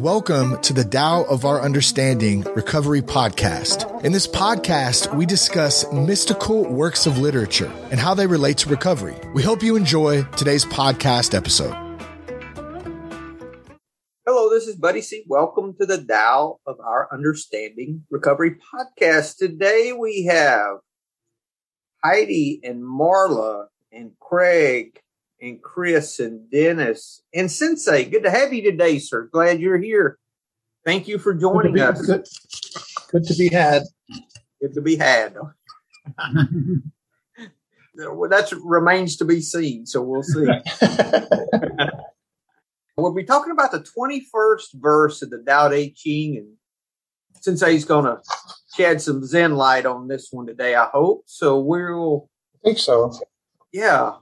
welcome to the Tao of Our Understanding Recovery Podcast. In this podcast, we discuss mystical works of literature and how they relate to recovery. We hope you enjoy today's podcast episode. Hello, this is Buddy C. Welcome to the Tao of Our Understanding Recovery Podcast. Today we have Heidi and Marla and Craig and Chris and Dennis and Sensei. Good to have you today, sir. Glad you're here. Thank you for joining good us. Good, good to be had. Good to be had. well, that remains to be seen, so we'll see. we'll be talking about the 21st verse of the Tao Te Ching, and Sensei's going to shed some Zen light on this one today, I hope. So we'll. I think so. Yeah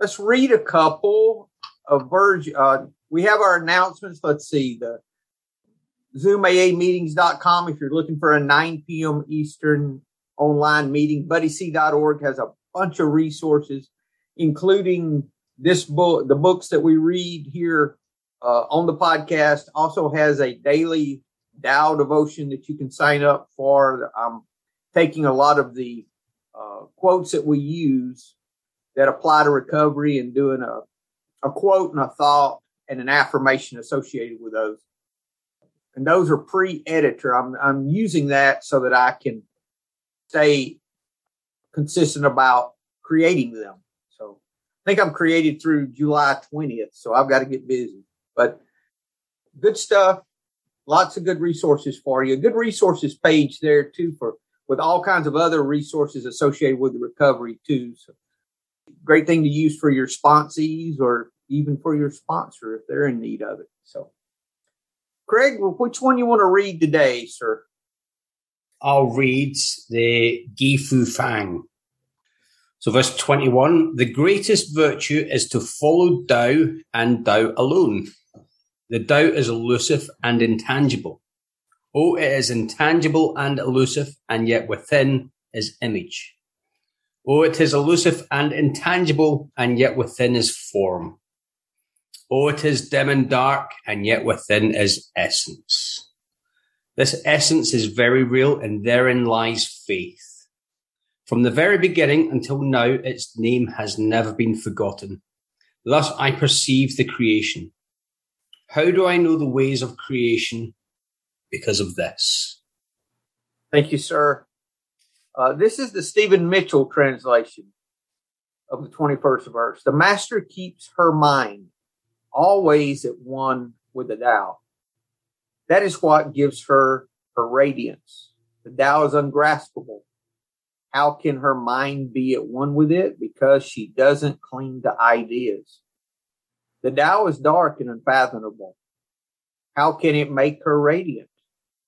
let's read a couple of Virgin. Uh, we have our announcements. Let's see the ZoomAAmeetings.com if you're looking for a 9 p.m. Eastern online meeting. BuddyC.org has a bunch of resources, including this book, the books that we read here uh, on the podcast. Also has a daily Tao devotion that you can sign up for. I'm taking a lot of the uh, quotes that we use that apply to recovery and doing a, a quote and a thought and an affirmation associated with those. And those are pre-editor. I'm, I'm using that so that I can stay consistent about creating them. So I think I'm created through July 20th. So I've got to get busy, but good stuff. Lots of good resources for you. Good resources page there too for with all kinds of other resources associated with the recovery too. So great thing to use for your sponsees or even for your sponsor if they're in need of it. So, Craig, which one you want to read today, sir? I'll read the Gia-Fu Feng. So, verse 21 The greatest virtue is to follow Tao and Tao alone. The Tao is elusive and intangible. Oh, it is intangible and elusive, and yet within is image. Oh, it is elusive and intangible, and yet within is form. Oh, it is dim and dark, and yet within is essence. This essence is very real, and therein lies faith. From the very beginning until now, its name has never been forgotten. Thus I perceive the creation. How do I know the ways of creation? Because of this. Thank you, sir. Uh, this is the Stephen Mitchell translation of the 21st verse. The master keeps her mind always at one with the Tao. That is what gives her her radiance. The Tao is ungraspable. How can her mind be at one with it? Because she doesn't cling to ideas. The Tao is dark and unfathomable. How can it make her radiant?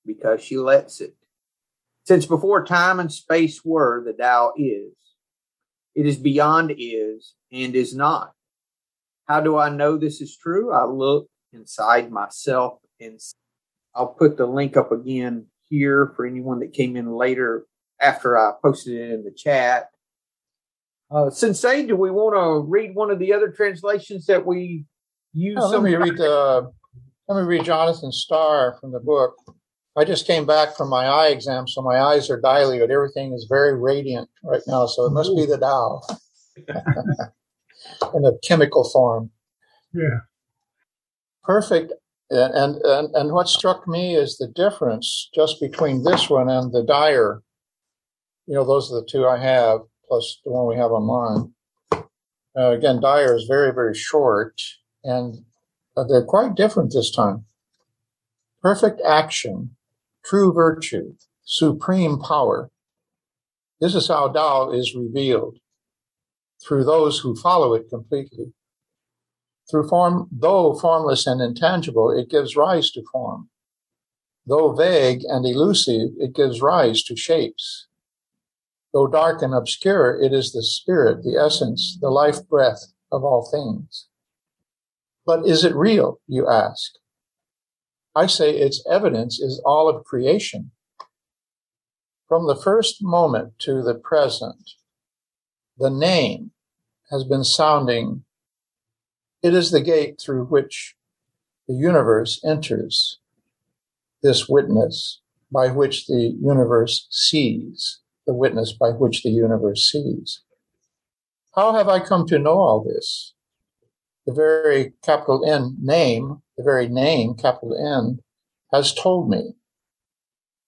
Because she lets it. Since before time and space were, the Tao is. It is beyond is and is not. How do I know this is true? I look inside myself and I'll put the link up again here for anyone that came in later after I posted it in the chat. Uh, Sensei, do we want to read one of the other translations that we use? Oh, let me read the. Let me read Jonathan Star from the book. I just came back from my eye exam, so my eyes are dilated. Everything is very radiant right now, so it must be the Tao in a chemical form. Yeah. Perfect. And, and and what struck me is the difference just between this one and the Dyer. You know, those are the two I have, plus the one we have online. Uh, again, Dyer is very, very short, and uh, they're quite different this time. Perfect action true virtue, supreme power. This is how Tao is revealed through those who follow it completely. Through form, though formless and intangible, it gives rise to form. Though vague and elusive, it gives rise to shapes. Though dark and obscure, it is the spirit, the essence, the life breath of all things. But is it real, you ask? I say its evidence is all of creation. From the first moment to the present, the name has been sounding. It is the gate through which the universe enters this witness by which the universe sees, the witness by which the universe sees. How have I come to know all this? The very capital N name, the very name, capital N, has told me.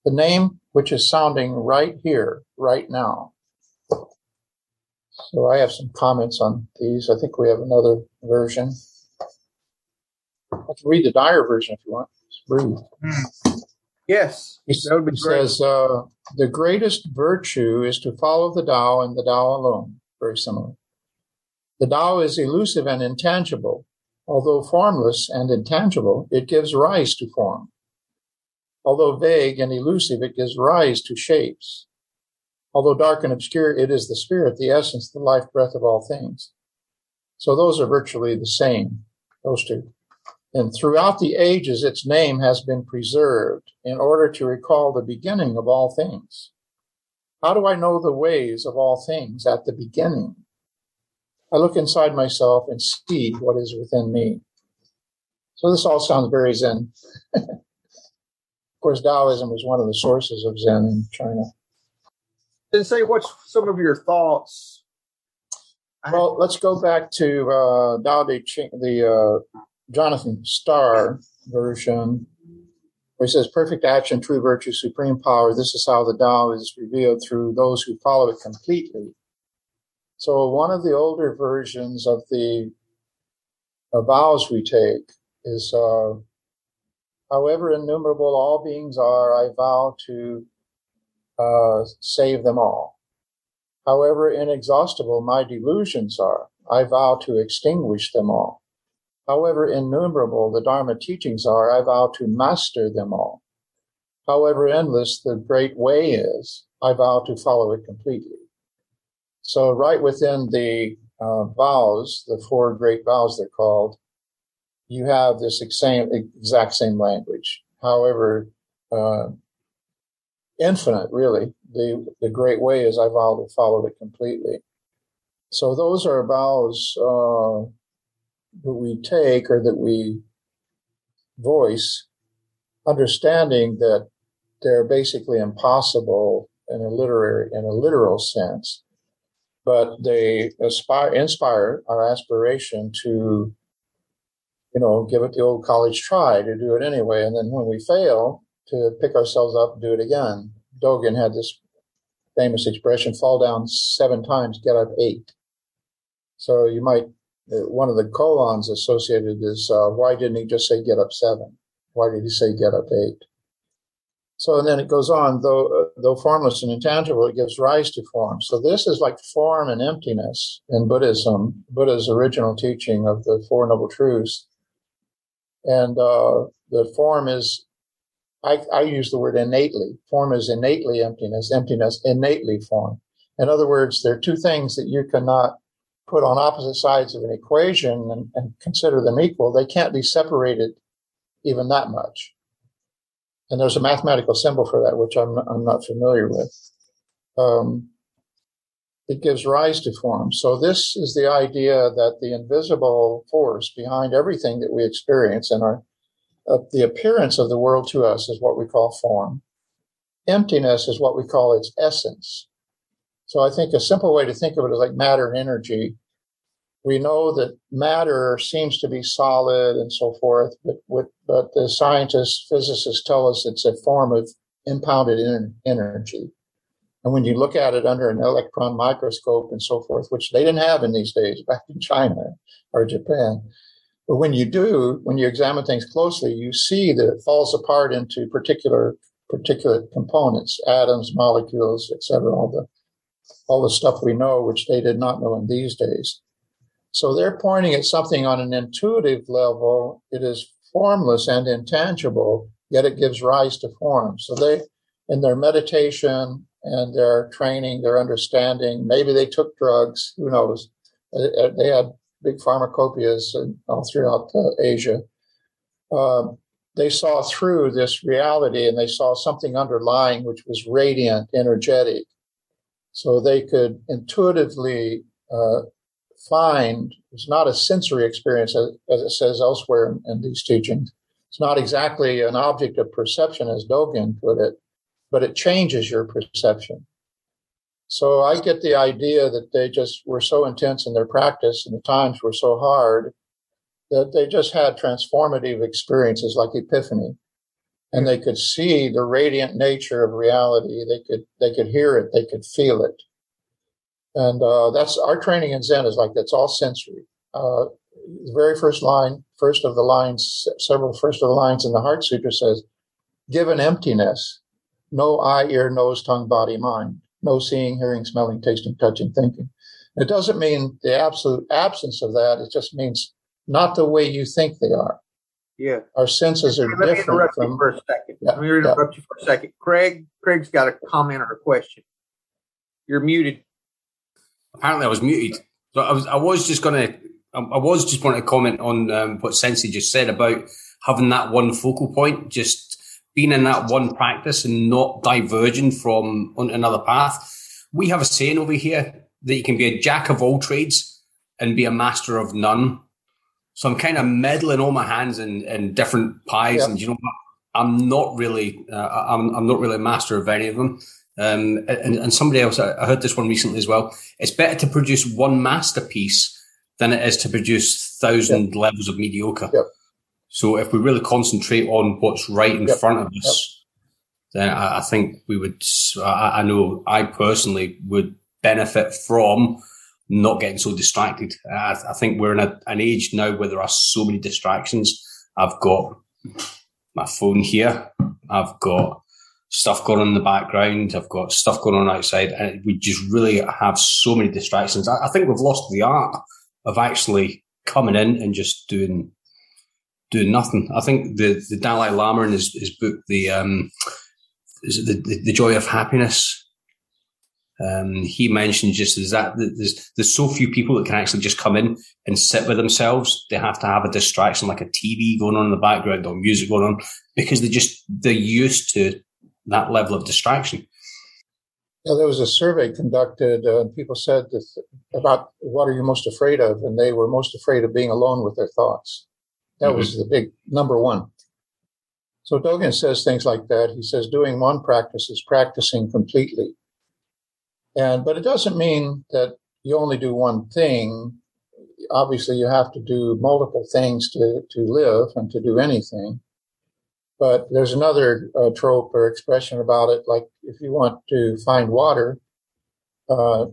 The name which is sounding right here, right now. So I have some comments on these. I think we have another version. I can read the Dyer version if you want. Breathe. Hmm. Yes, he, that would be he says uh, the greatest virtue is to follow the Tao and the Tao alone. Very similar. The Tao is elusive and intangible. Although formless and intangible, it gives rise to form. Although vague and elusive, it gives rise to shapes. Although dark and obscure, it is the spirit, the essence, the life breath of all things. So those are virtually the same, those two. And throughout the ages, its name has been preserved in order to recall the beginning of all things. How do I know the ways of all things at the beginning? I look inside myself and see what is within me. So this all sounds very Zen. of course, Taoism was one of the sources of Zen in China. And say, what's some of your thoughts? Well, let's go back to uh, Te Ching, the uh, Jonathan Star version, where he says, Perfect action, true virtue, supreme power. This is how the Tao is revealed through those who follow it completely. So, one of the older versions of the uh, vows we take is, uh, however innumerable all beings are, I vow to uh, save them all. However inexhaustible my delusions are, I vow to extinguish them all. However innumerable the Dharma teachings are, I vow to master them all. However endless the great way is, I vow to follow it completely. So, right within the uh, vows, the four great vows they're called, you have this same, exact same language. However, uh, infinite, really, the, the great way is I vow to follow it completely. So, those are vows. Uh, that we take or that we voice, understanding that they're basically impossible in a literary, in a literal sense, but they aspire, inspire our aspiration to, you know, give it the old college try to do it anyway. And then when we fail, to pick ourselves up and do it again. Dogen had this famous expression, fall down seven times, get up eight. So you might one of the koans associated is uh, why didn't he just say get up seven? Why did he say get up eight? So and then it goes on, though uh, though formless and intangible, it gives rise to form. So this is like form and emptiness in Buddhism, Buddha's original teaching of the Four Noble Truths. And uh, the form is, I, I use the word innately. Form is innately emptiness, emptiness innately form. In other words, there are two things that you cannot put on opposite sides of an equation and, and consider them equal, they can't be separated even that much. And there's a mathematical symbol for that, which I'm, I'm not familiar with. Um, it gives rise to form. So this is the idea that the invisible force behind everything that we experience and our uh, the appearance of the world to us is what we call form. Emptiness is what we call its essence. So I think a simple way to think of it is like matter and energy. We know that matter seems to be solid and so forth, but with, but the scientists, physicists tell us it's a form of impounded energy. And when you look at it under an electron microscope and so forth, which they didn't have in these days back in China or Japan, but when you do, when you examine things closely, you see that it falls apart into particular particular components, atoms, molecules, etc. All the all the stuff we know, which they did not know in these days. So they're pointing at something on an intuitive level. It is formless and intangible, yet it gives rise to form. So they, in their meditation and their training, their understanding, maybe they took drugs, who knows? Uh, they had big pharmacopoeias all throughout uh, Asia. Um, they saw through this reality and they saw something underlying which was radiant, energetic, so they could intuitively uh, find it's not a sensory experience as, as it says elsewhere in, in, these teachings. It's not exactly an object of perception as Dogen put it, but it changes your perception. So I get the idea that they just were so intense in their practice and the times were so hard that they just had transformative experiences like epiphany and they could see the radiant nature of reality. They could, they could hear it. They could feel it. And, uh, that's our training in Zen is like, that's all sensory. Uh, the very first line, first of the lines, several first of the lines in the Heart Sutra says, given emptiness, no eye, ear, nose, tongue, body, mind no seeing, hearing, smelling, tasting, touching, thinking. It doesn't mean the absolute absence of that. It just means not the way you think they are. Yeah. Our senses are Let different me interrupt from. you for a second. Yeah, Let me interrupt you for a second. Craig, Craig's got a comment or a question. You're muted. Apparently, I was muted. So I was, I was just going to, I was just going to comment on um, what Sensei just said about having that one focal point, just being in that one practice and not diverging from on another path. We have a saying over here that you can be a jack of all trades and be a master of none. So I'm kind of meddling all my hands in, in different pies, Yep. and you know what? I'm not really, uh, I'm, I'm not really a master of any of them. Um, and, and somebody else, I heard this one recently as well. It's better to produce one masterpiece than it is to produce thousand levels of mediocre. Yep. So if we really concentrate on what's right in Yep. front of us, then I, I think we would. I, I know I personally would benefit from not getting so distracted. I, I think we're in a, an age now where there are so many distractions. I've got my phone here. I've got stuff going on in the background. I've got stuff going on outside, and we just really have so many distractions. I, I think we've lost the art of actually coming in and just doing doing nothing. I think the the Dalai Lama in his, his book, the um, is it the, the, the joy of happiness. Um, he mentioned just is that there's there's so few people that can actually just come in and sit with themselves. They have to have a distraction like a TV going on in the background or music going on because they just they're used to that level of distraction. Yeah, there was a survey conducted, uh, and people said this, about what are you most afraid of, and they were most afraid of being alone with their thoughts. That was the big number one. So Dogen says things like that. He says doing one practice is practicing completely, and but it doesn't mean that you only do one thing. Obviously, you have to do multiple things to to live and to do anything. But there's another uh, trope or expression about it. Like if you want to find water, uh,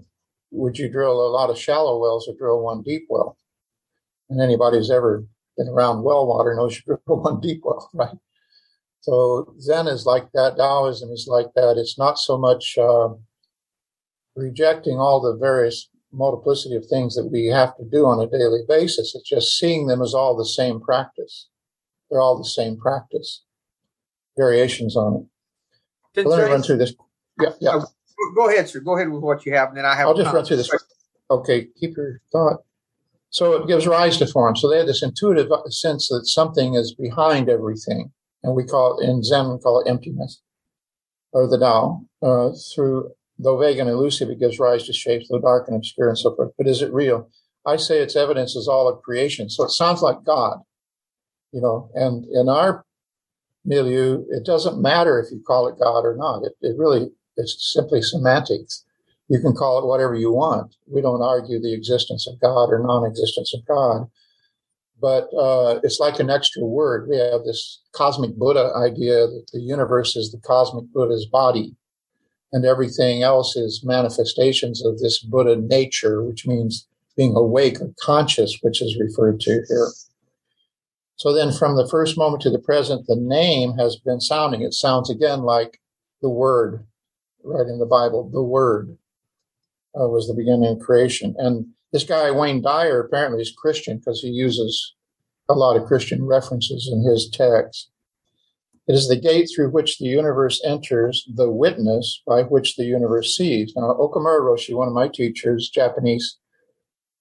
would you drill a lot of shallow wells or drill one deep well? And anybody who's ever been around well water knows you drill one deep well, right? So Zen is like that. Taoism is like that. It's not so much uh, rejecting all the various multiplicity of things that we have to do on a daily basis. It's just seeing them as all the same practice. They're all the same practice variations on it. Let me run through this. Yeah, yeah. Go ahead, sir. Go ahead with what you have, and then I have. I'll just run through this. Okay, keep your thought. So it gives rise to form. So they had this intuitive sense that something is behind everything, and we call it in Zen we call it emptiness, or the Tao. Uh, through though vague and elusive, it gives rise to shapes, though dark and obscure, and so forth. But is it real? I say its evidence is all of creation. So it sounds like God, you know. And in our milieu, it doesn't matter if you call it God or not. It, it really it's simply semantics. You can call it whatever you want. We don't argue the existence of God or non-existence of God, but uh, it's like an extra word. We have this cosmic Buddha idea that the universe is the cosmic Buddha's body, and everything else is manifestations of this Buddha nature, which means being awake or conscious, which is referred to here. So then, from the first moment to the present, the name has been sounding. It sounds again like the word right in the Bible. The Word uh, was the beginning of creation. And this guy, Wayne Dyer, apparently is Christian because he uses a lot of Christian references in his text. It is the gate through which the universe enters, the witness by which the universe sees. Now, Okamura Roshi, one of my teachers, Japanese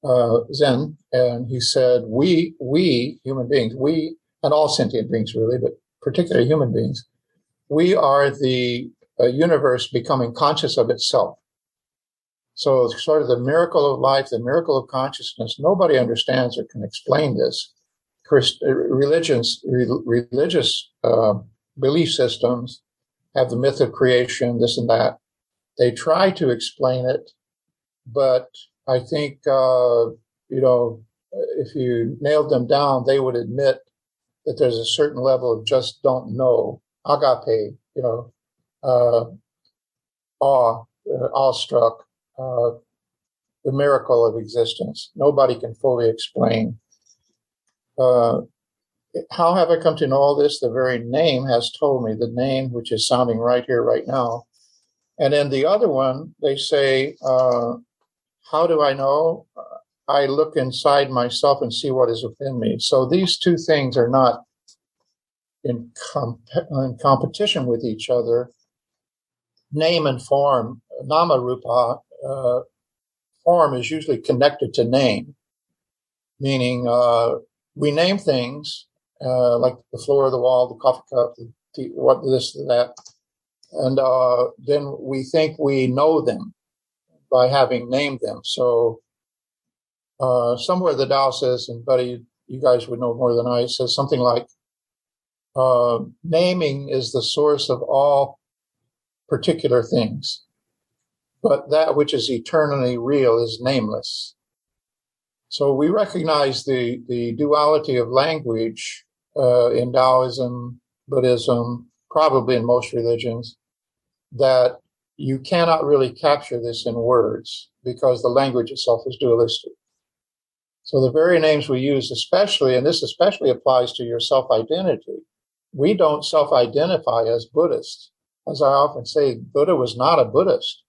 uh, Zen, and he said, we, we, human beings, we, and all sentient beings really, but particularly human beings, we are the a universe becoming conscious of itself. So sort of the miracle of life, the miracle of consciousness. Nobody understands or can explain this. Christ, uh, religions, re, religious uh, belief systems have the myth of creation, this and that. They try to explain it, but I think uh, you know if you nailed them down, they would admit that there's a certain level of just don't know, agape, you know, uh, awe, uh, awestruck, uh, the miracle of existence. Nobody can fully explain. Uh, how have I come to know all this? The very name has told me the name, which is sounding right here, right now. And then the other one, they say, uh, how do I know? I look inside myself and see what is within me. So these two things are not in, comp- in competition with each other. Name and form, nama rupa, uh, form is usually connected to name, meaning uh, we name things uh, like the floor, the wall, the coffee cup, the tea, what this, that, and uh, then we think we know them by having named them. So uh, somewhere the Tao says, and Buddy, you guys would know more than I, says something like, uh, naming is the source of all particular things but that which is eternally real is nameless. So we recognize the, the duality of language uh, in Taoism, Buddhism, probably in most religions, that you cannot really capture this in words because the language itself is dualistic. So the very names we use, especially, and this especially applies to your self-identity, we don't self-identify as Buddhists. As I often say, Buddha was not a Buddhist.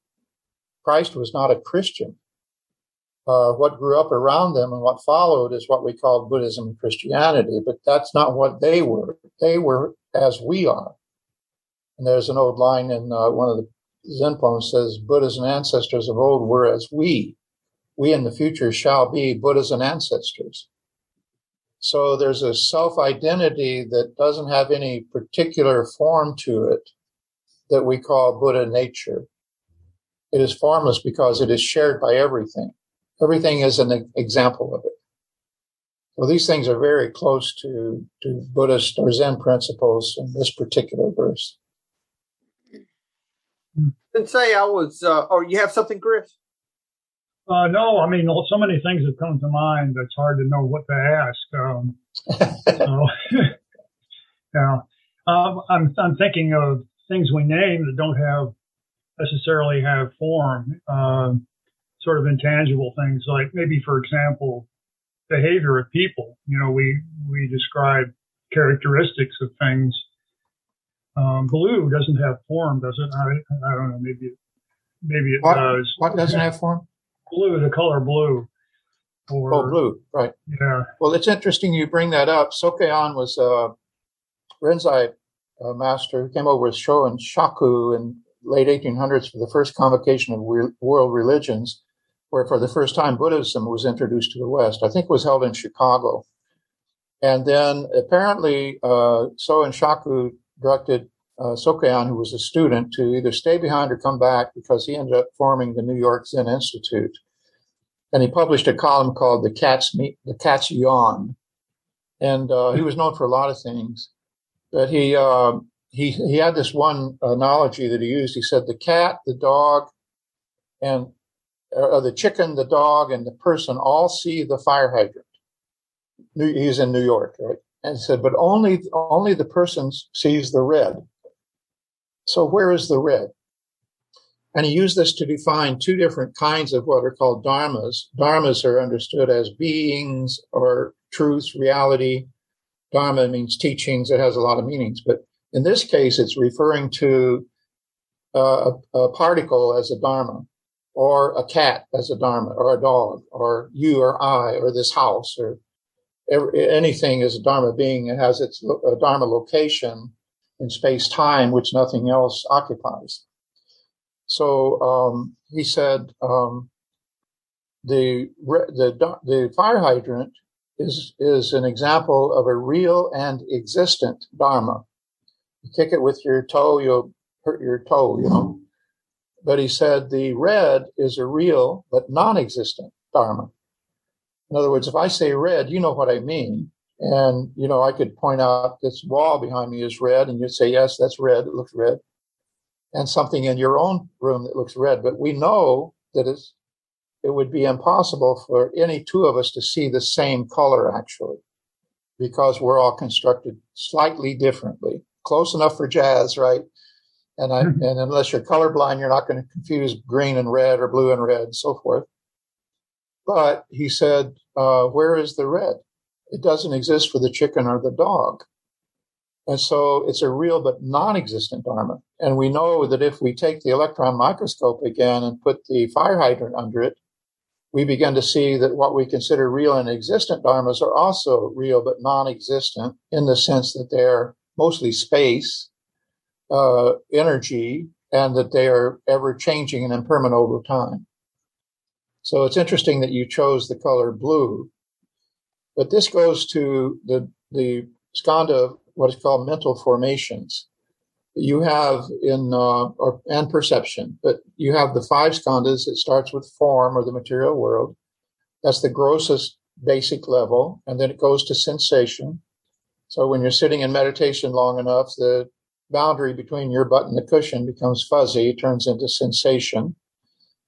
Christ was not a Christian. Uh, what grew up around them and what followed is what we call Buddhism and Christianity, but that's not what they were. They were as we are. And there's an old line in uh, one of the Zen says, Buddhas and ancestors of old were as we. We in the future shall be Buddhas and ancestors. So there's a self identity that doesn't have any particular form to it that we call Buddha nature. It is formless because it is shared by everything. Everything is an example of it. So these things are very close to, to Buddhist or Zen principles in this particular verse. And say I was, uh, or you have something, Chris? Uh, no, I mean, so many things have come to mind. It's hard to know what to ask. Um, so, yeah, um, I'm I'm thinking of things we name that don't have necessarily have form, uh, sort of intangible things like maybe, for example, behavior of people. You know, we, we describe characteristics of things. Um, blue doesn't have form, does it? I, I don't know. Maybe, it, maybe it what, does. What doesn't have form? Blue, the color blue. Or, oh, blue, right. Yeah. Well, it's interesting you bring that up. Sokei-an was a uh, Rinzai uh, master who came over with Soen Shaku and late 1800s for the first convocation of world religions, where for the first time Buddhism was introduced to the West. I think it was held in Chicago. And then apparently, uh, Soen Shaku directed uh, Sokei-an, who was a student, to either stay behind or come back because he ended up forming the New York Zen Institute. And he published a column called "The Cat's Me- The Cat's Yawn," and uh, he was known for a lot of things. But he uh, he he had this one analogy that he used. He said the cat, the dog, and uh, the chicken, the dog, and the person all see the fire hydrant. He's in New York, right? And said, but only only the person sees the red. So where is the red? And he used this to define two different kinds of what are called dharmas. Dharmas are understood as beings or truth, reality. Dharma means teachings. It has a lot of meanings, but in this case, it's referring to a, a, particle as a dharma, or a cat as a dharma, or a dog, or you or I, or this house, or anything is a dharma being. It has its dharma location in space time, which nothing else occupies. So um, he said um, the the the fire hydrant is is an example of a real and existent dharma you kick it with your toe, you'll hurt your toe, you know. but he said the red is a real but non-existent dharma. In other words, if I say red, you know what I mean. And, you know, I could point out this wall behind me is red and you'd say, yes, that's red. It looks red. And something in your own room that looks red. But we know that it's, it would be impossible for any two of us to see the same color actually, because we're all constructed slightly differently. Close enough for jazz, right? And I, mm-hmm. and unless you're colorblind, you're not going to confuse green and red or blue and red and so forth. But he said, uh, where is the red? It doesn't exist for the chicken or the dog. And so it's a real but non-existent dharma. And we know that if we take the electron microscope again and put the fire hydrant under it, we begin to see that what we consider real and existent dharmas are also real but non-existent in the sense that they're mostly space uh, energy and that they are ever changing and impermanent over time. So it's interesting that you chose the color blue, but this goes to the, the skandha of what is called mental formations. You have in, uh, or, and perception, but you have the five skandhas. It starts with form or the material world. That's the grossest basic level. And then it goes to sensation. So when you're sitting in meditation long enough, the boundary between your butt and the cushion becomes fuzzy, turns into sensation.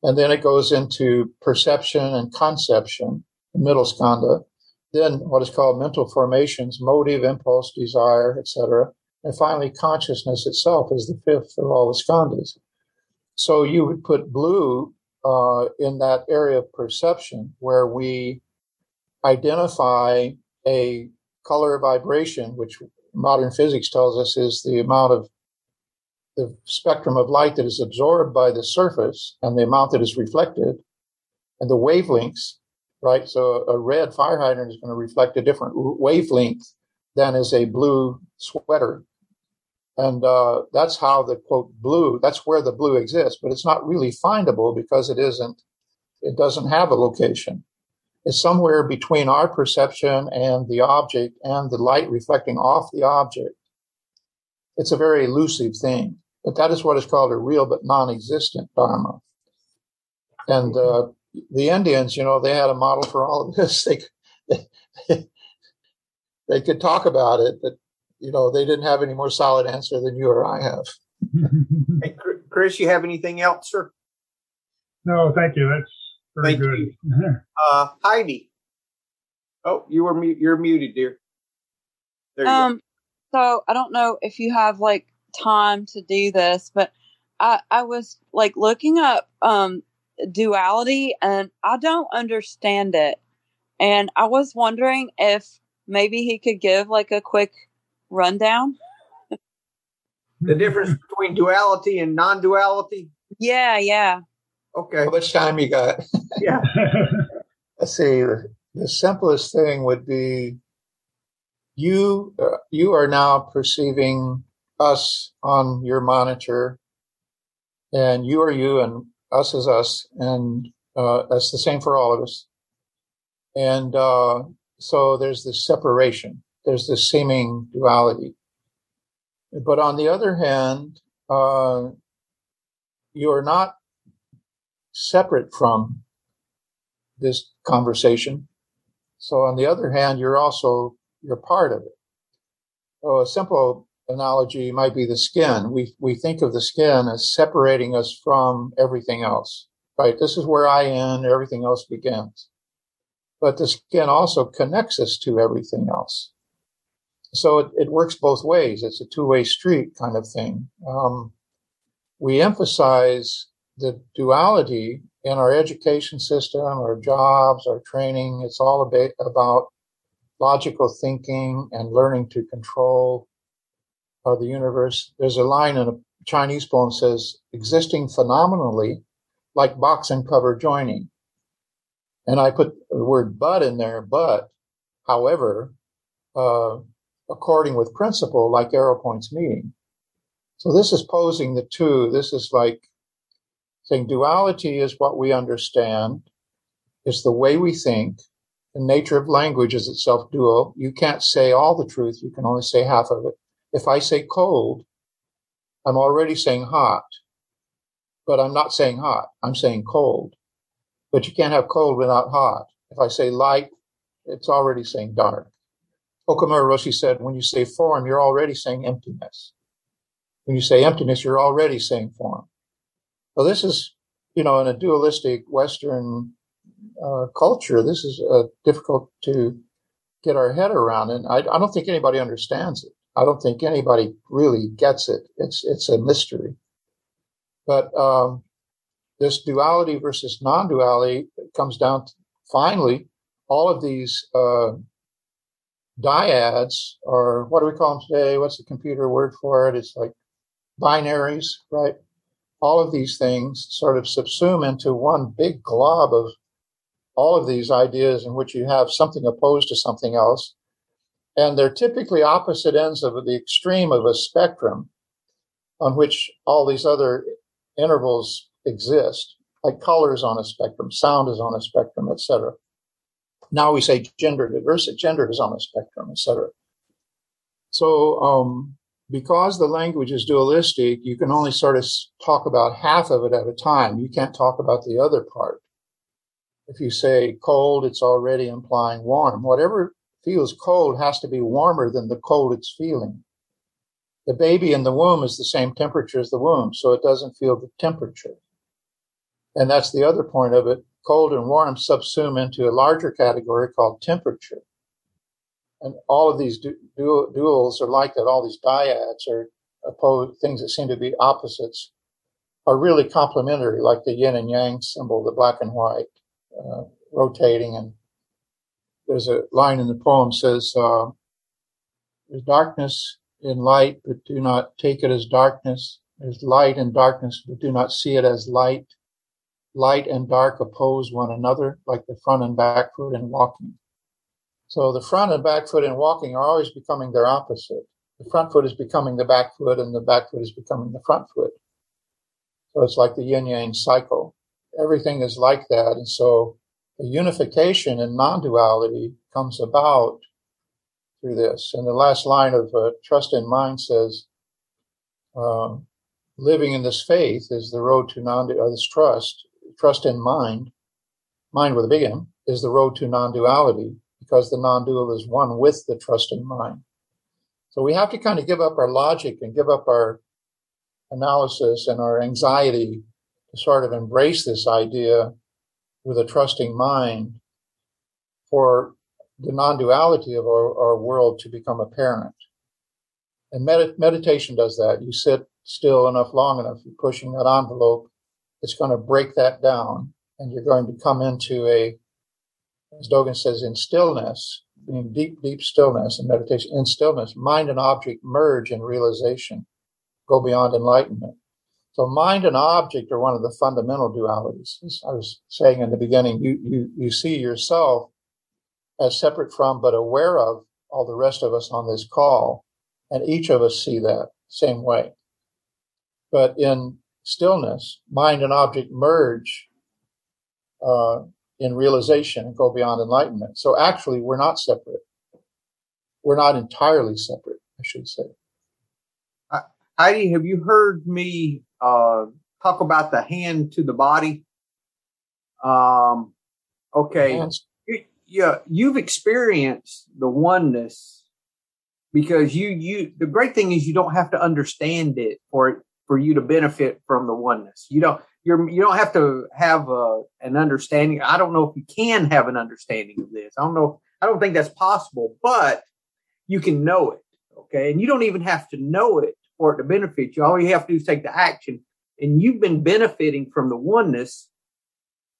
And then it goes into perception and conception, middle skandha. Then what is called mental formations, motive, impulse, desire, etc. And finally, consciousness itself is the fifth of all the skandhas. So you would put blue uh, in that area of perception where we identify a color vibration, which modern physics tells us is the amount of the spectrum of light that is absorbed by the surface and the amount that is reflected and the wavelengths, right? So a red fire hydrant is going to reflect a different wavelength than is a blue sweater. And uh, that's how the quote blue, that's where the blue exists, but it's not really findable because it isn't, it doesn't have a location It's somewhere between our perception and the object and the light reflecting off the object. It's a very elusive thing, but that is what is called a real but non-existent dharma. And uh, the Indians, you know, they had a model for all of this. They, they, they could talk about it, but you know, they didn't have any more solid answer than you or I have. hey, Chris, you have anything else, sir? No, thank you. That's very Thank good. You. uh, Heidi. Oh, you were mu- you're muted, dear. There you um, go. so I don't know if you have like time to do this, but I I was like looking up um duality and I don't understand it. And I was wondering if maybe he could give like a quick rundown. the difference between duality and non-duality? Yeah, yeah. Okay. How much time you got? Yeah. Let's see. The simplest thing would be you. Uh, you are now perceiving us on your monitor, and you are you, and us is us, and uh, that's the same for all of us. And uh, so there's this separation. There's this seeming duality. But on the other hand, uh, you are not separate from this conversation. So on the other hand, you're also, you're part of it. So a simple analogy might be the skin. We, we think of the skin as separating us from everything else, right? This is where I end, everything else begins. But the skin also connects us to everything else. So it, it works both ways. It's a two-way street kind of thing. Um, we emphasize the duality in our education system, our jobs, our training, it's all about logical thinking and learning to control uh, the universe. There's a line in a Chinese poem says, existing phenomenally like box and cover joining. And I put the word but in there, but, however, uh, according with principle, like arrow points meeting. So this is posing the two. This is like saying duality is what we understand, is the way we think. The nature of language is itself dual. You can't say all the truth. You can only say half of it. If I say cold, I'm already saying hot. but I'm not saying hot. I'm saying cold. But you can't have cold without hot. If I say light, it's already saying dark. Okamura Roshi said, when you say form, you're already saying emptiness. When you say emptiness, you're already saying form. So this is, you know, in a dualistic Western uh, culture, this is uh, difficult to get our head around, and I, I, don't think anybody understands it. I don't think anybody really gets it. It's it's a mystery. But um, this duality versus non-duality comes down to finally all of these uh, dyads, or what do we call them today? What's the computer word for it? It's like binaries, right? All of these things sort of subsume into one big glob of all of these ideas in which you have something opposed to something else. And they're typically opposite ends of the extreme of a spectrum on which all these other intervals exist, like color is on a spectrum, sound is on a spectrum, etc. Now we say gender diversity, gender is on a spectrum, etc. So, um, because the language is dualistic, you can only sort of talk about half of it at a time. You can't talk about the other part. If you say cold, it's already implying warm. Whatever feels cold has to be warmer than the cold it's feeling. The baby in the womb is the same temperature as the womb, so it doesn't feel the temperature. And that's the other point of it. Cold and warm subsume into a larger category called temperature. And all of these du- du- duals are like that. All these dyads are opposed, things that seem to be opposites are really complementary, like the yin and yang symbol, the black and white uh, rotating. And there's a line in the poem says, uh, "There's darkness in light, but do not take it as darkness. There's light in darkness, but do not see it as light. Light and dark oppose one another, like the front and back foot in walking." So the front and back foot in walking are always becoming their opposite. The front foot is becoming the back foot, and the back foot is becoming the front foot. So it's like the yin yang cycle everything is like that. And so unification in non-duality comes about through this. And the last line of uh, Trust in Mind says, uh, living in this faith is the road to non, or this trust, trust in mind, mind with a big M, is the road to non-duality because the non-dual is one with the trust in mind. So we have to kind of give up our logic and give up our analysis and our anxiety to sort of embrace this idea with a trusting mind for the non-duality of our, our world to become apparent. And med- meditation does that. You sit still enough, long enough, you're pushing that envelope. It's going to break that down and you're going to come into a, as Dogen says, in stillness, in deep, deep stillness and meditation, in stillness, mind and object merge in realization, go beyond enlightenment. So mind and object are one of the fundamental dualities. As I was saying in the beginning, you, you, you see yourself as separate from, but aware of all the rest of us on this call. And each of us see that same way. But in stillness, mind and object merge uh, in realization and go beyond enlightenment. So actually, we're not separate. We're not entirely separate, I should say. Heidi, have you heard me uh, talk about the hand to the body? Um, okay. Yeah, you've experienced the oneness because you you the great thing is you don't have to understand it for for you to benefit from the oneness. You don't you're you don't have to have a, uh, an understanding. I don't know if you can have an understanding of this. I don't know. I don't think that's possible, but you can know it. Okay, and you don't even have to know it for it to benefit you. All you have to do is take the action. And you've been benefiting from the oneness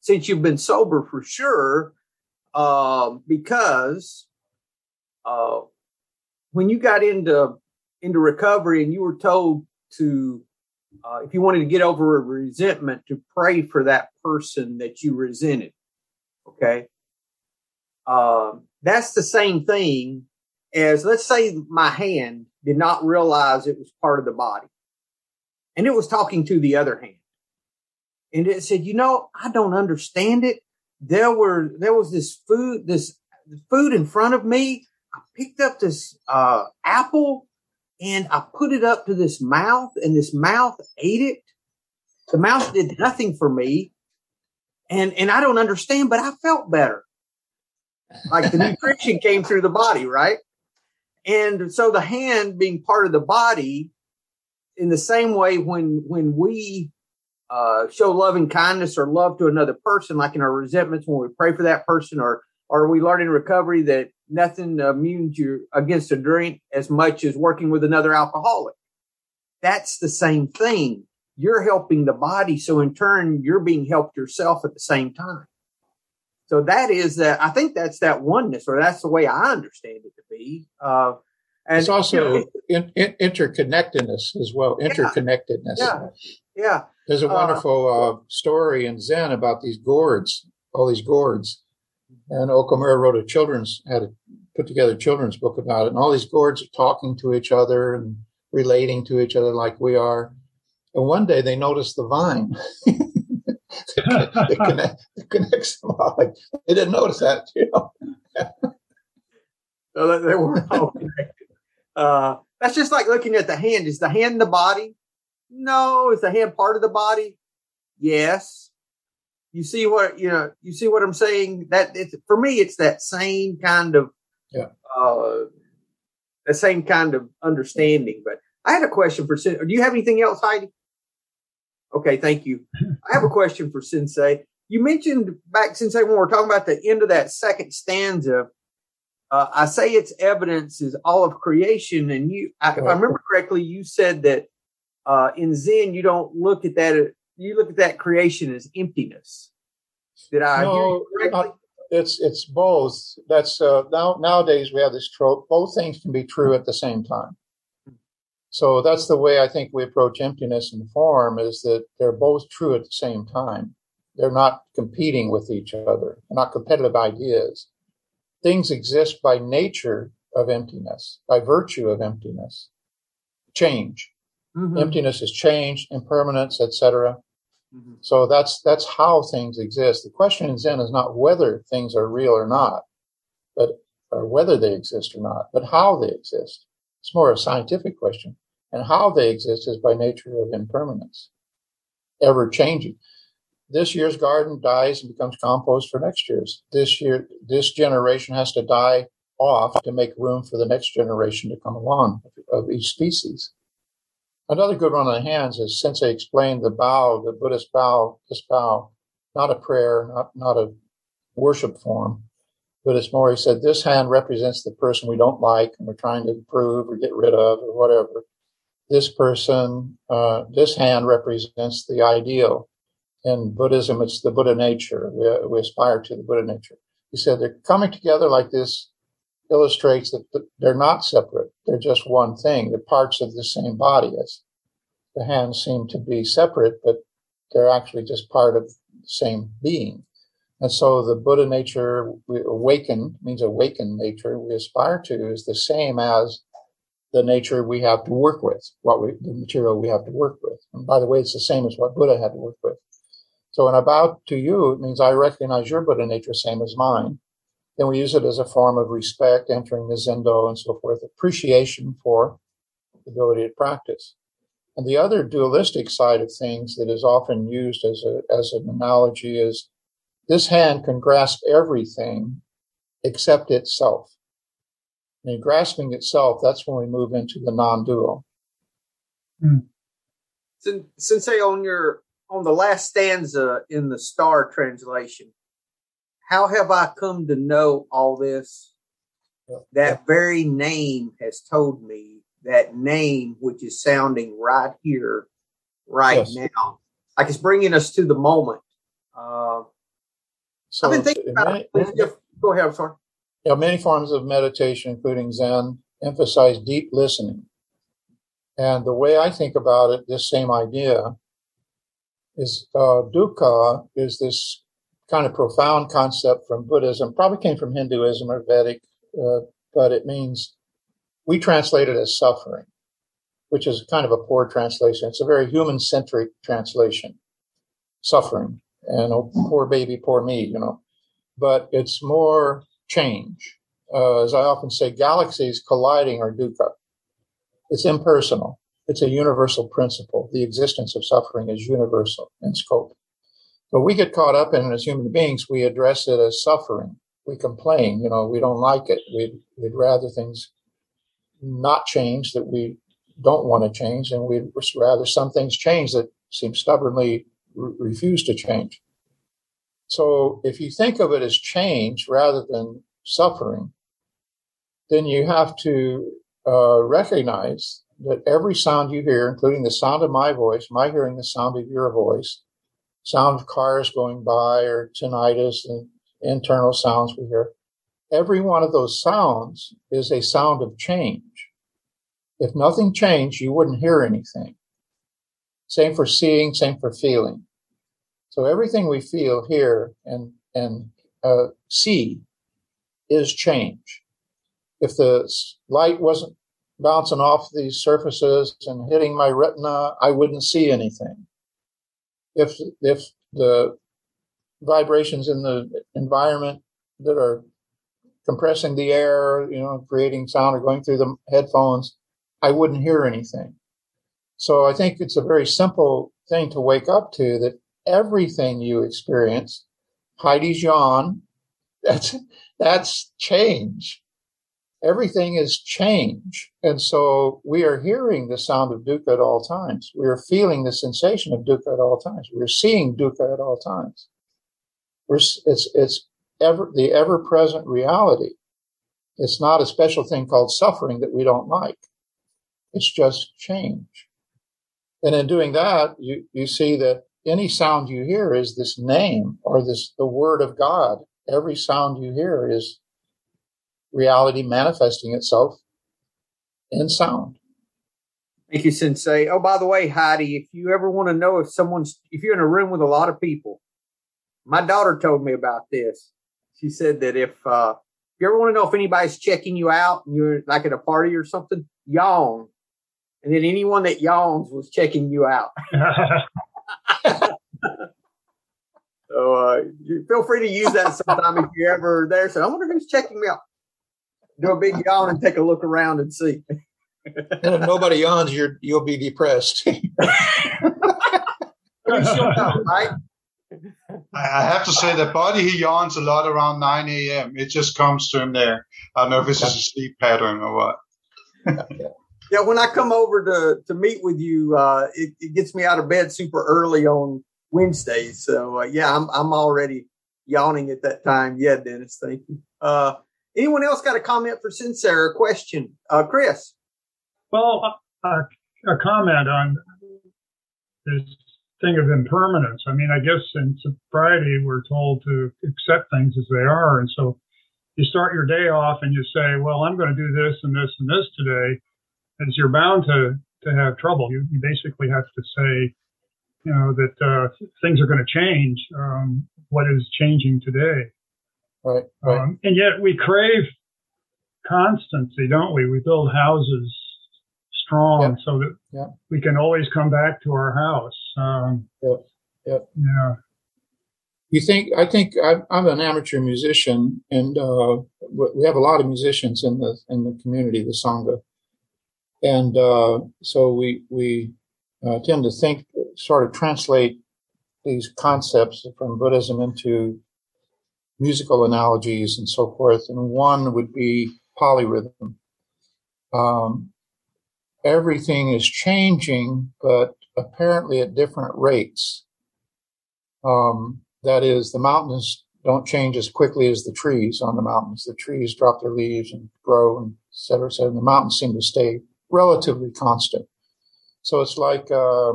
since you've been sober for sure, uh, because uh, when you got into into recovery and you were told to, uh, if you wanted to get over a resentment, to pray for that person that you resented. Okay, um, that's the same thing as let's say my hand did not realize it was part of the body. And it was talking to the other hand. And it said, you know, I don't understand it. There were, there was this food, this food in front of me. I picked up this, uh, apple and I put it up to this mouth and this mouth ate it. the mouth did nothing for me. And, and I don't understand, but I felt better. Like the nutrition came through the body, right? And so the hand being part of the body in the same way when, when we, uh, show love and kindness or love to another person, like in our resentments when we pray for that person or, or we learn in recovery that nothing immunes you against a drink as much as working with another alcoholic. That's the same thing. You're helping the body. So in turn, you're being helped yourself at the same time. So that is that. I think that's that oneness, or that's the way I understand it to be. Uh, and it's also you know, in, in, interconnectedness as well. Interconnectedness. Yeah. Yeah. There's a uh, wonderful uh, uh, story in Zen about these gourds, all these gourds. And Okumura wrote a children's, had a, put together a children's book about it. And all these gourds are talking to each other and relating to each other like we are. And one day they noticed the vine. it, connect, it, connects them all. Like, they didn't notice that, you know. so they weren't all connected. Uh, that's just like looking at the hand. Is the hand the body? No. Is the hand part of the body? Yes. You see what you know. You see what I'm saying. That it's for me. It's that same kind of yeah. Uh, the same kind of understanding. But I had a question for. Do you have anything else, Heidi? Okay, thank you. I have a question for Sensei. You mentioned back, Sensei, when we are talking about the end of that second stanza, uh, I say its evidence is all of creation. And you, I, if I remember correctly, you said that uh, in Zen, you don't look at that, you look at that creation as emptiness. Did I no, correctly? it's it's both. That's uh, now nowadays we have this trope. Both things can be true at the same time. So that's the way I think we approach emptiness and form is that they're both true at the same time. They're not competing with each other. They're not competitive ideas. Things exist by nature of emptiness, by virtue of emptiness. Change. Mm-hmm. Emptiness is change, impermanence, etc. Mm-hmm. So that's that's how things exist. The question in Zen is not whether things are real or not, but or whether they exist or not, but how they exist. It's more a scientific question and how they exist is by nature of impermanence, ever changing. This year's garden dies and becomes compost for next year's. This year, this generation has to die off to make room for the next generation to come along of each species. Another good one on the hands is Sensei explained the bow, the Buddhist bow, this bow, not a prayer, not, not a worship form, but it's more, said, this hand represents the person we don't like and we're trying to improve or get rid of or whatever this person, uh, this hand represents the ideal. In Buddhism, it's the Buddha nature. We, we aspire to the Buddha nature. He said they're coming together like this illustrates that they're not separate. They're just one thing. They're parts of the same body. As the hands seem to be separate, but they're actually just part of the same being. And so the Buddha nature, we awaken, means awakened nature, we aspire to is the same as the nature we have to work with, what we, the material we have to work with. And by the way, it's the same as what Buddha had to work with. So when I bow to you, it means I recognize your Buddha nature, same as mine. Then we use it as a form of respect, entering the Zendo and so forth, appreciation for the ability to practice. And the other dualistic side of things that is often used as a, as an analogy is this hand can grasp everything except itself. And grasping itself, that's when we move into the non-dual. Hmm. Sensei, on your on the last stanza in the Star translation, how have I come to know all this? That very name has told me that name, which is sounding right here, right yes. now, like it's bringing us to the moment. Uh, so I've been thinking about it. Go ahead. I'm sorry. Yeah, many forms of meditation, including Zen, emphasize deep listening. And the way I think about it, this same idea is uh, dukkha is this kind of profound concept from Buddhism, probably came from Hinduism or Vedic, uh, but it means we translate it as suffering, which is kind of a poor translation. It's a very human centric translation, suffering, and oh, poor baby, poor me, you know. But it's more change. Uh, as I often say, galaxies colliding are dukkha. It's impersonal. it's a universal principle. The existence of suffering is universal in scope. But we get caught up in as human beings. We address it as suffering. We complain, you know, we don't like it. We'd, we'd rather things not change that we don't want to change. And we'd rather some things change that seem stubbornly re- refuse to change. So if you think of it as change rather than suffering, then you have to uh, recognize that every sound you hear, including the sound of my voice, my hearing the sound of your voice, sound of cars going by or tinnitus and internal sounds we hear, every one of those sounds is a sound of change. If nothing changed, you wouldn't hear anything. Same for seeing, same for feeling. So everything we feel, hear, and and uh, see is change. If the light wasn't bouncing off these surfaces and hitting my retina, I wouldn't see anything. If if the vibrations in the environment that are compressing the air, you know, creating sound or going through the headphones, I wouldn't hear anything. So I think it's a very simple thing to wake up to that everything you experience, Heidi's yawn, that's that's change everything is change. And so we are hearing the sound of dukkha at all times. We are feeling the sensation of dukkha at all times. We're seeing dukkha at all times. We're, it's, it's ever, the ever present reality. It's not a special thing called suffering that we don't like. It's just change. And in doing that, you, you see that any sound you hear is this name or this, the word of God. Every sound you hear is reality manifesting itself in sound. Thank you, Sensei. Oh, by the way, Heidi, if you ever want to know if someone's, if you're in a room with a lot of people, my daughter told me about this. She said that if, uh, if you ever want to know if anybody's checking you out and you're like at a party or something, yawn. And then anyone that yawns was checking you out. so uh, feel free to use that sometime if you're ever there. So I wonder who's checking me out do a big yawn and take a look around and see. and if nobody yawns, you're you'll be depressed. right? I have to say that Buddy he yawns a lot around 9 a.m. It just comes to him there. I don't know if this is a sleep pattern or what. Yeah, when I come over to to meet with you, uh, it, it, gets me out of bed super early on Wednesdays. So uh, yeah, I'm I'm already yawning at that time. Yeah, Dennis, thank you. Uh, Anyone else got a comment for or a question? Uh, Chris. Well, uh, a comment on this thing of impermanence. I mean, I guess in sobriety, we're told to accept things as they are. And so you start your day off and you say, well, I'm going to do this and this and this today. As you're bound to, to have trouble. You, you basically have to say, you know, that uh, things are going to change. Um, what is changing today? Right. right. Um, and yet we crave constancy, don't we? We build houses strong yep. so that yep. we can always come back to our house. Um, yep. Yep. Yeah. You think? I think I'm, I'm an amateur musician, and uh, we have a lot of musicians in the in the community, the sangha, and uh, so we we uh, tend to think, sort of translate these concepts from Buddhism into musical analogies and so forth. And one would be polyrhythm. Um, everything is changing, but apparently at different rates. Um, that is, the mountains don't change as quickly as the trees on the mountains. The trees drop their leaves and grow and et cetera, et cetera. And the mountains seem to stay relatively constant. So it's like, uh,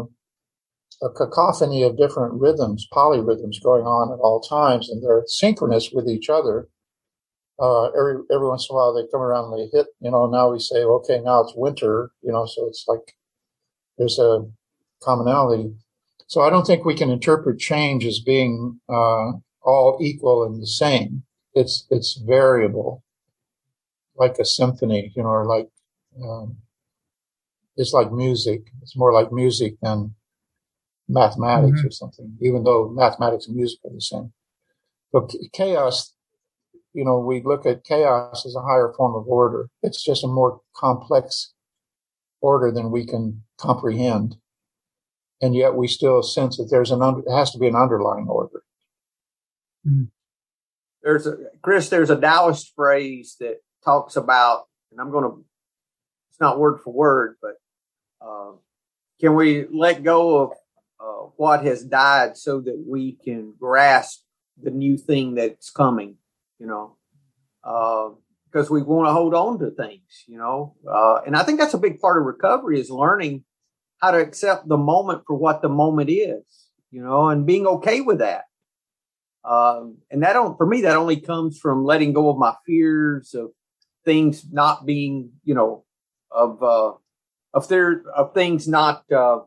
a cacophony of different rhythms, polyrhythms going on at all times, and they're synchronous with each other. Uh, every every once in a while they come around and they hit, you know, now we say, okay, now it's winter, you know, so it's like there's a commonality. So I don't think we can interpret change as being uh, all equal and the same. It's it's variable, like a symphony, you know, or like um, it's like music. It's more like music than mathematics mm-hmm. or something, even though mathematics and music are the same. But chaos, you know, we look at chaos as a higher form of order. It's just a more complex order than we can comprehend. And yet we still sense that there's an, under, has to be an underlying order. Hmm. There's a, Chris, there's a Taoist phrase that talks about, and I'm going to, it's not word for word, but uh, can we let go of uh, what has died so that we can grasp the new thing that's coming, you know? Because uh, we want to hold on to things, you know? Uh, and I think that's a big part of recovery is learning how to accept the moment for what the moment is, you know, and being okay with that. Um, and that don't, for me, that only comes from letting go of my fears of things not being, you know, of, uh, of there, of things not, uh,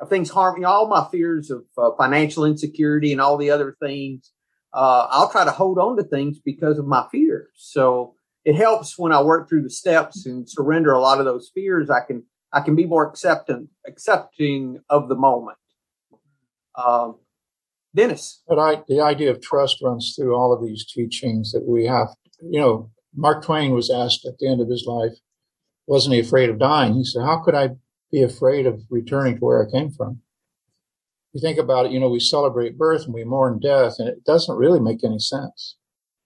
of things harming all my fears of uh, financial insecurity and all the other things. Uh, I'll try to hold on to things because of my fears. So it helps when I work through the steps and surrender a lot of those fears. I can, I can be more accepting, accepting of the moment. Um, Dennis. But I, the idea of trust runs through all of these teachings that we have. You know, Mark Twain was asked at the end of his life, wasn't he afraid of dying? He said, How could I be afraid of returning to where I came from? You think about it, you know, we celebrate birth and we mourn death, and it doesn't really make any sense.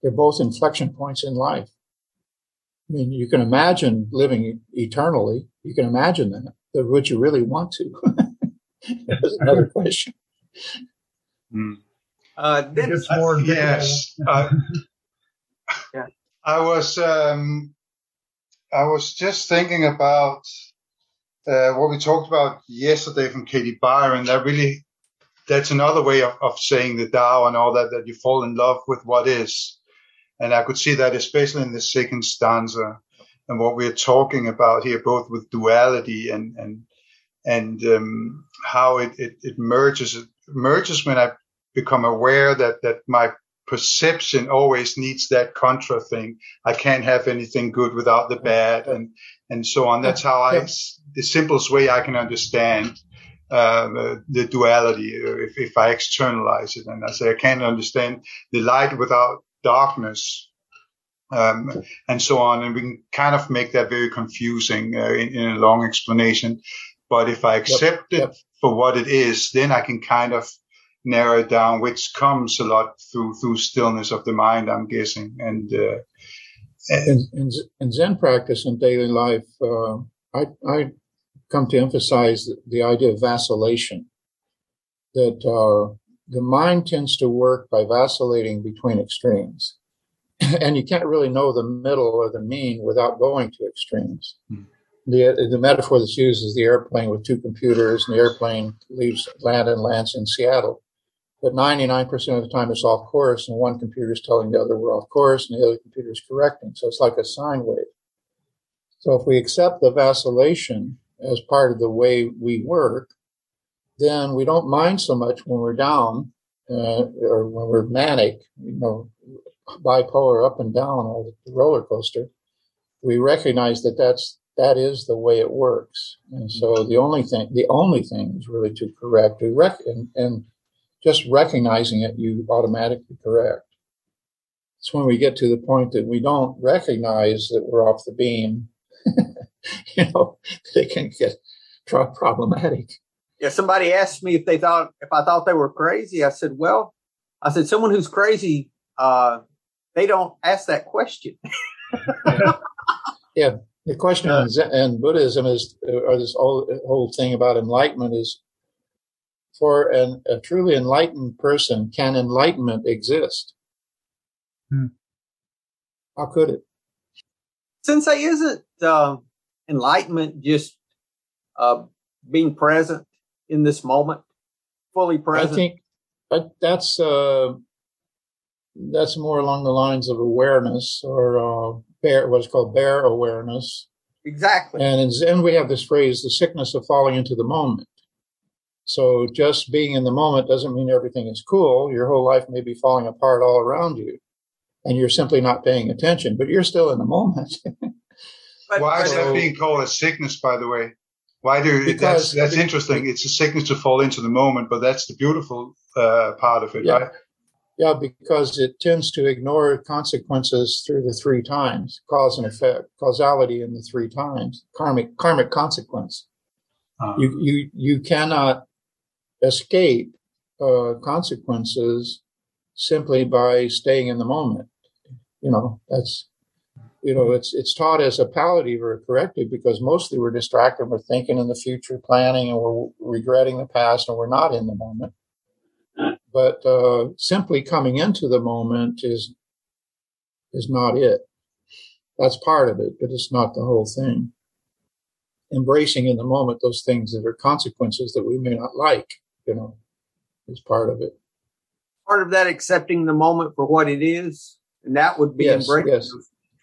They're both inflection points in life. I mean, you can imagine living eternally. You can imagine that. But would you really want to? That's another question. Mm. Uh, Dennis, more yes. Uh, yeah. I was um, I was just thinking about uh, what we talked about yesterday from Katie Byron. That really that's another way of, of saying the Tao and all that that you fall in love with what is, and I could see that especially in the second stanza and what we're talking about here, both with duality and and and um, how it, it, it merges it merges when I become aware that that my perception always needs that contra thing. I can't have anything good without the bad, and and so on. That's how I the simplest way I can understand uh, the duality if, if I externalize it. And I say I can't understand the light without darkness. Um, and so on. And we can kind of make that very confusing uh, in, in, a long explanation. But if I accept yep, yep. it for what it is, then I can kind of narrow it down, which comes a lot through through stillness of the mind. I'm guessing, and uh, in, in, in, Zen practice and daily life, uh, I, I come to emphasize the, the idea of vacillation. That uh, the mind tends to work by vacillating between extremes, and you can't really know the middle or the mean without going to extremes. Hmm the the metaphor that's used is the airplane with two computers, and the airplane leaves land and lands in Seattle. But 99% of the time it's off course, and one computer is telling the other we're off course, and the other computer is correcting. So it's like a sine wave. So if we accept the vacillation as part of the way we work, then we don't mind so much when we're down uh, or when we're manic, you know, bipolar up and down, or the roller coaster. We recognize that that's that is the way it works. And so the only thing, the only thing is really to correct, to rec- and, and just recognizing it, you automatically correct. It's when we get to the point that we don't recognize that we're off the beam, you know, they can get problematic. Yeah, somebody asked me if they thought if I thought they were crazy. I said, well, I said someone who's crazy, uh, they don't ask that question. yeah, the question uh, in, in Buddhism is, or this whole, whole thing about enlightenment is, for an, a truly enlightened person, can enlightenment exist? Hmm. How could it? Sensei, isn't uh, enlightenment just uh, being present in this moment, fully present? I think but that's uh, that's more along the lines of awareness or uh, bare, what's called bare awareness. Exactly. And in Zen, we have this phrase, the sickness of falling into the moment. So just being in the moment doesn't mean everything is cool. Your whole life may be falling apart all around you and you're simply not paying attention, but you're still in the moment. Why is that being called a sickness, by the way? Why do because, that's that's interesting. It's a sickness to fall into the moment, but that's the beautiful uh, part of it, yeah. right? Yeah, because it tends to ignore consequences through the three times, cause and effect, causality in the three times, karmic karmic consequence. Uh-huh. You you you cannot escape uh, consequences simply by staying in the moment. You know, that's you know, it's it's taught as a palliative or a corrective because mostly we're distracted, we're thinking in the future, planning, and we're regretting the past, and we're not in the moment. But uh, simply coming into the moment is is not it. That's part of it, but it's not the whole thing. Embracing in the moment those things that are consequences that we may not like, you know, is part of it. Part of that accepting the moment for what it is, and that would be yes, embracing. Yes.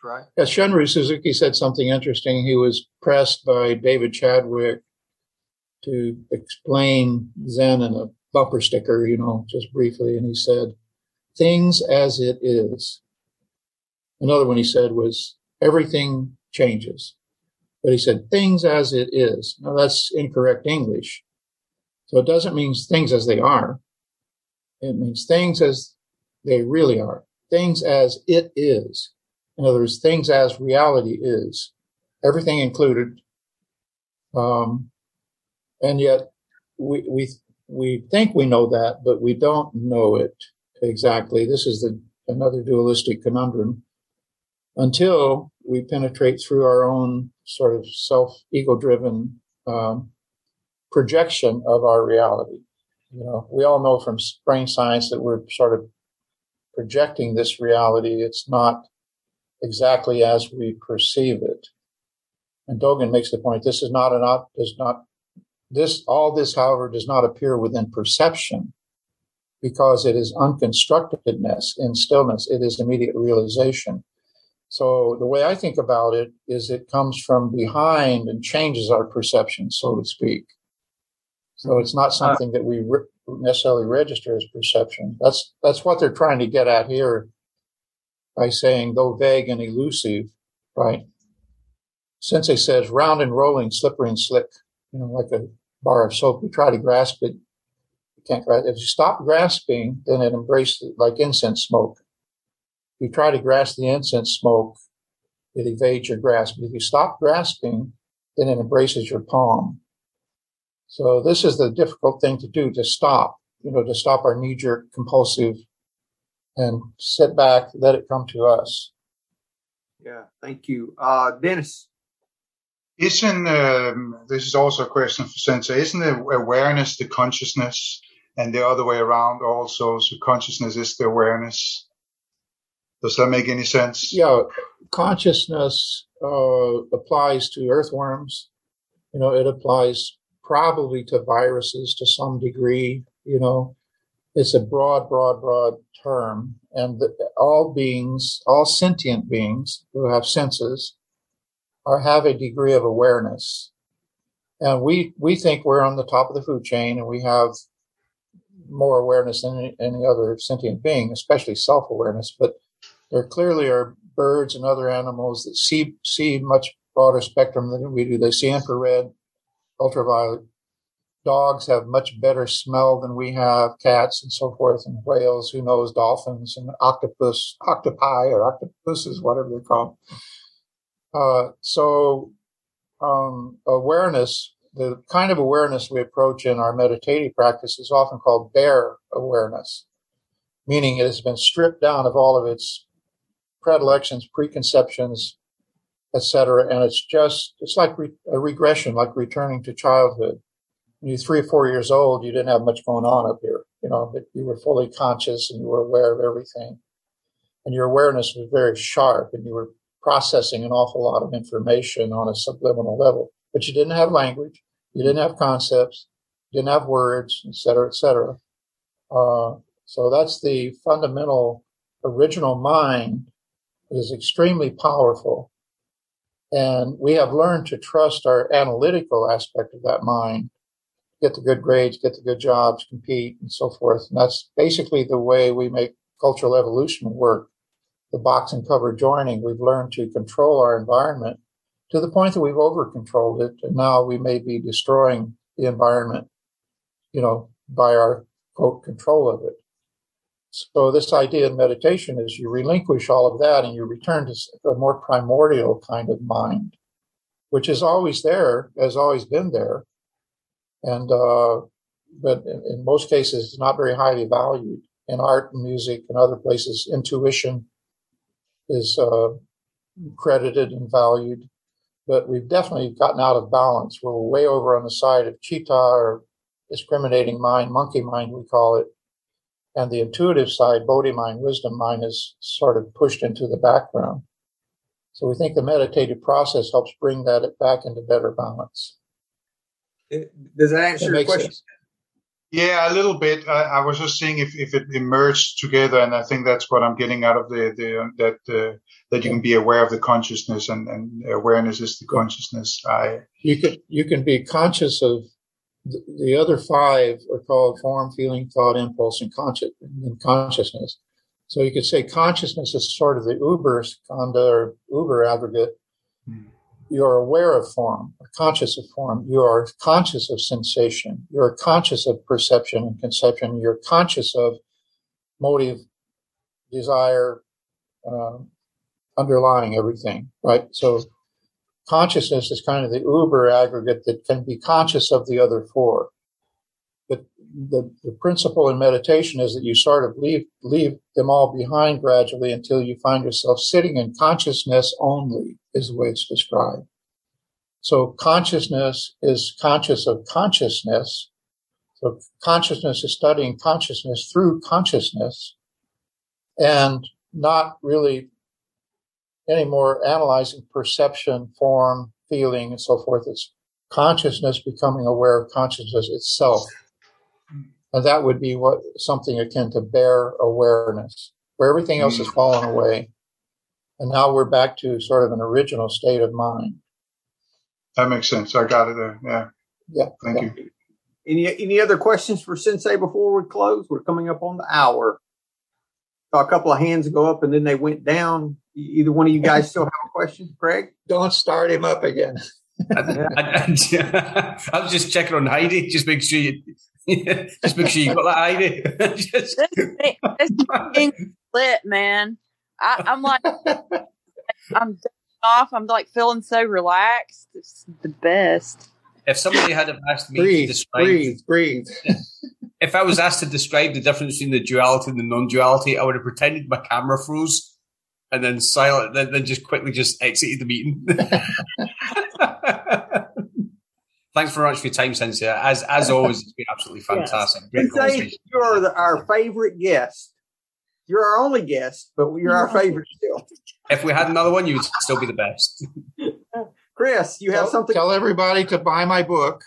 Right. Yes, Shunryu Suzuki said something interesting. He was pressed by David Chadwick to explain Zen in a bumper sticker, you know, just briefly. And he said, things as it is. Another one he said was, everything changes. But he said, things as it is. Now that's incorrect English. So it doesn't mean things as they are. It means things as they really are. Things as it is. In other words, things as reality is. Everything included. Um, and yet we, we we think we know that, but we don't know it exactly. This is the another dualistic conundrum until we penetrate through our own sort of self ego driven um, projection of our reality. You know, we all know from brain science that we're sort of projecting this reality. It's not exactly as we perceive it. And Dogen makes the point: this is not an op- does not this, all this, however, does not appear within perception because it is unconstructedness in stillness. It is immediate realization. So the way I think about it is it comes from behind and changes our perception, so to speak. So it's not something that we re- necessarily register as perception. That's, that's what they're trying to get at here by saying, though vague and elusive, right? Sensei says round and rolling, slippery and slick, you know, like a bar of soap. You try to grasp it, you can't grasp. If you stop grasping, then it embraces it like incense smoke. If you try to grasp the incense smoke, it evades your grasp. But if you stop grasping, then it embraces your palm. So this is the difficult thing to do, to stop, you know, to stop our knee jerk compulsive and sit back, let it come to us. Yeah, thank you. Uh, Dennis. Isn't um, this is also a question for Sensei? Isn't the awareness the consciousness, and the other way around also? So consciousness is the awareness. Does that make any sense? Yeah, consciousness uh, applies to earthworms. You know, it applies probably to viruses to some degree. You know, it's a broad, broad, broad term, and the, all beings, all sentient beings who have senses are have a degree of awareness. And we, we think we're on the top of the food chain and we have more awareness than any, any other sentient being, especially self awareness. But there clearly are birds and other animals that see, see much broader spectrum than we do. They see infrared, ultraviolet. Dogs have much better smell than we have, cats and so forth, and whales, who knows, dolphins and octopus, octopi or octopuses, whatever they're called. Uh, so um, awareness, the kind of awareness we approach in our meditative practice is often called bare awareness, meaning it has been stripped down of all of its predilections, preconceptions, etc. And it's just, it's like re- a regression, like returning to childhood. When you're three or four years old, you didn't have much going on up here. You know, but you were fully conscious and you were aware of everything. And your awareness was very sharp and you were processing an awful lot of information on a subliminal level. But you didn't have language, you didn't have concepts, you didn't have words, etc., cetera, et cetera. Uh, so that's the fundamental original mind is extremely powerful. And we have learned to trust our analytical aspect of that mind, get the good grades, get the good jobs, compete, and so forth. And that's basically the way we make cultural evolution work the box and cover joining, we've learned to control our environment to the point that we've over controlled it. And now we may be destroying the environment, you know, by our quote control of it. So this idea in meditation is you relinquish all of that and you return to a more primordial kind of mind, which is always there, has always been there, and uh, but in, in, most cases it's not very highly valued in art and music and other places. Intuition is uh, credited and valued, but we've definitely gotten out of balance. We're way over on the side of chitta or discriminating mind, monkey mind, we call it. And the intuitive side, Bodhi mind, wisdom mind, is sort of pushed into the background. So we think the meditative process helps bring that back into better balance. Does that answer that your question? Sense. Yeah, a little bit. I, I, was just seeing if, if it emerged together, and I think that's what I'm getting out of the, the that uh, that you can be aware of the consciousness, and, and awareness is the consciousness. I you can you can be conscious of the, the other five are called form, feeling, thought, impulse, and conscious and consciousness. So you could say consciousness is sort of the uber skandha or uber aggregate. Hmm you're aware of form, conscious of form. You are conscious of sensation. You're conscious of perception and conception. You're conscious of motive, desire, uh, underlying everything, right? So consciousness is kind of the uber aggregate that can be conscious of the other four. But the, the principle in meditation is that you sort of leave, leave them all behind gradually until you find yourself sitting in consciousness only is the way it's described. So consciousness is conscious of consciousness. So consciousness is studying consciousness through consciousness and not really anymore analyzing perception, form, feeling, and so forth. It's consciousness becoming aware of consciousness itself. And that would be what something akin to bare awareness, where everything else has fallen away. And now we're back to sort of an original state of mind. That makes sense. I got it there. Yeah. Yeah. Thank yeah. you. Any any other questions for Sensei before we close? We're coming up on the hour. Saw a couple of hands go up and then they went down. Either one of you guys still have a question, Craig? Don't start him up again. I, I, I, was just checking on Heidi. Just make sure you, just make sure you got that Heidi. just, it's lit, man. I, am like, I'm off. I'm like feeling so relaxed. It's the best. If somebody had asked me breathe, to describe, breathe, breathe. if I was asked to describe the difference between the duality and the non-duality, I would have pretended my camera froze and then silent, then, then just quickly just exited the meeting. Thanks very much for your time, Sensei. As as always, it's been absolutely fantastic. Yes. Great You're the, our favorite guest. You're our only guest, but you're our favorite still. If we had another one, you would still be the best. Chris, you have tell, something. Tell everybody to buy my book.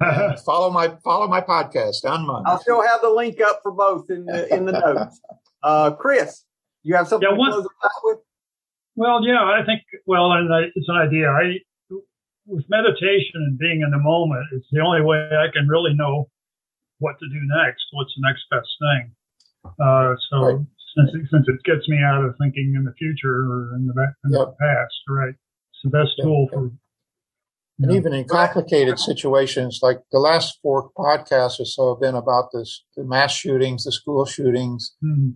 follow my follow my podcast on Monday. I'll still have the link up for both in the in the notes. Uh, Chris, you have something yeah, one, to with? Well, yeah, I think. Well, it's an idea. I with meditation and being in the moment, it's the only way I can really know what to do next. What's the next best thing? Uh, so right. since it, since it gets me out of thinking in the future or in the in yep. the past, right? It's the best yep. tool for. And even in complicated situations, like the last four podcasts or so have been about this, the mass shootings, the school shootings, mm-hmm.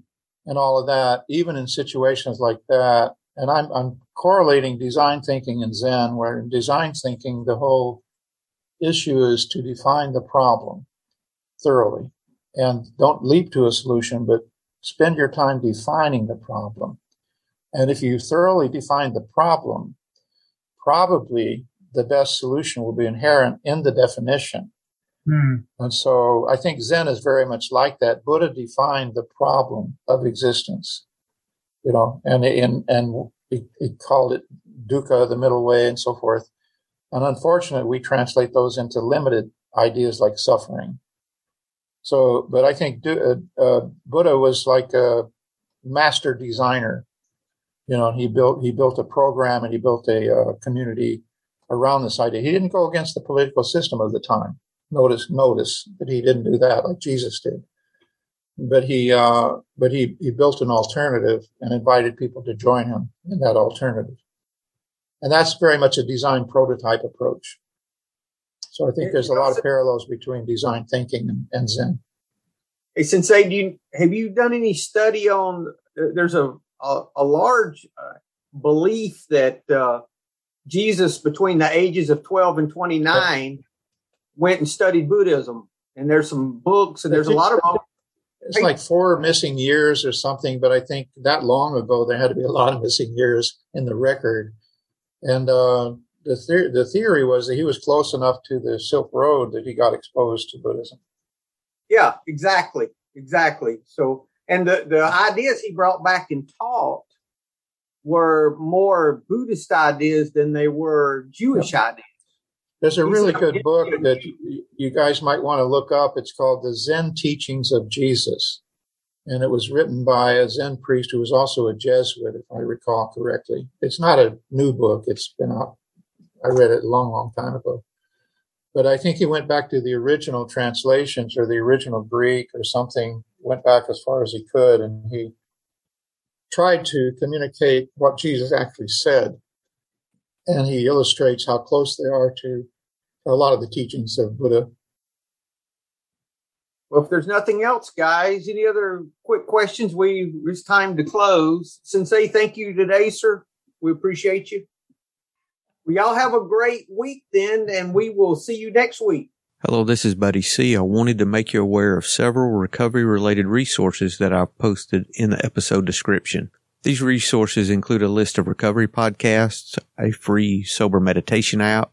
And all of that. Even in situations like that, and I'm, I'm correlating design thinking and Zen, where in design thinking, the whole issue is to define the problem thoroughly and don't leap to a solution, but spend your time defining the problem. And if you thoroughly define the problem, probably the best solution will be inherent in the definition. Mm. And so I think Zen is very much like that. Buddha defined the problem of existence, you know, and, and, and he, he called it dukkha, the middle way and so forth. And unfortunately, we translate those into limited ideas like suffering. So, but I think uh, uh, Buddha was like a master designer. You know, he built he built a program and he built a uh, community around this idea. He didn't go against the political system of the time. Notice, notice that he didn't do that like Jesus did. But he, uh, but he, he built an alternative and invited people to join him in that alternative. And that's very much a design prototype approach. So I think there's a lot of parallels between design thinking and, and Zen. Hey, Sensei, do you have you done any study on? There's a a, a large uh, belief that uh, Jesus, between the ages of 12 and 29, went and studied Buddhism. And there's some books, and there's a lot of. It's like four missing years or something, but I think that long ago there had to be a lot of missing years in the record. And uh, the theory, the theory was that he was close enough to the Silk Road that he got exposed to Buddhism. Yeah, exactly, exactly. So, and the the ideas he brought back and taught were more Buddhist ideas than they were Jewish yeah. ideas. There's a really good book that you guys might want to look up. It's called The Zen Teachings of Jesus. And it was written by a Zen priest who was also a Jesuit, if I recall correctly. It's not a new book. It's been out. I read it a long, long time ago. But I think he went back to the original translations or the original Greek or something, went back as far as he could, and he tried to communicate what Jesus actually said. And he illustrates how close they are to a lot of the teachings of Buddha. Well, if there's nothing else, guys, any other quick questions? We it's time to close. Sensei, thank you today, sir. We appreciate you. We all have a great week then, and we will see you next week. Hello, this is Buddy C. I wanted to make you aware of several recovery related resources that I've posted in the episode description. These resources include a list of recovery podcasts, a free sober meditation app,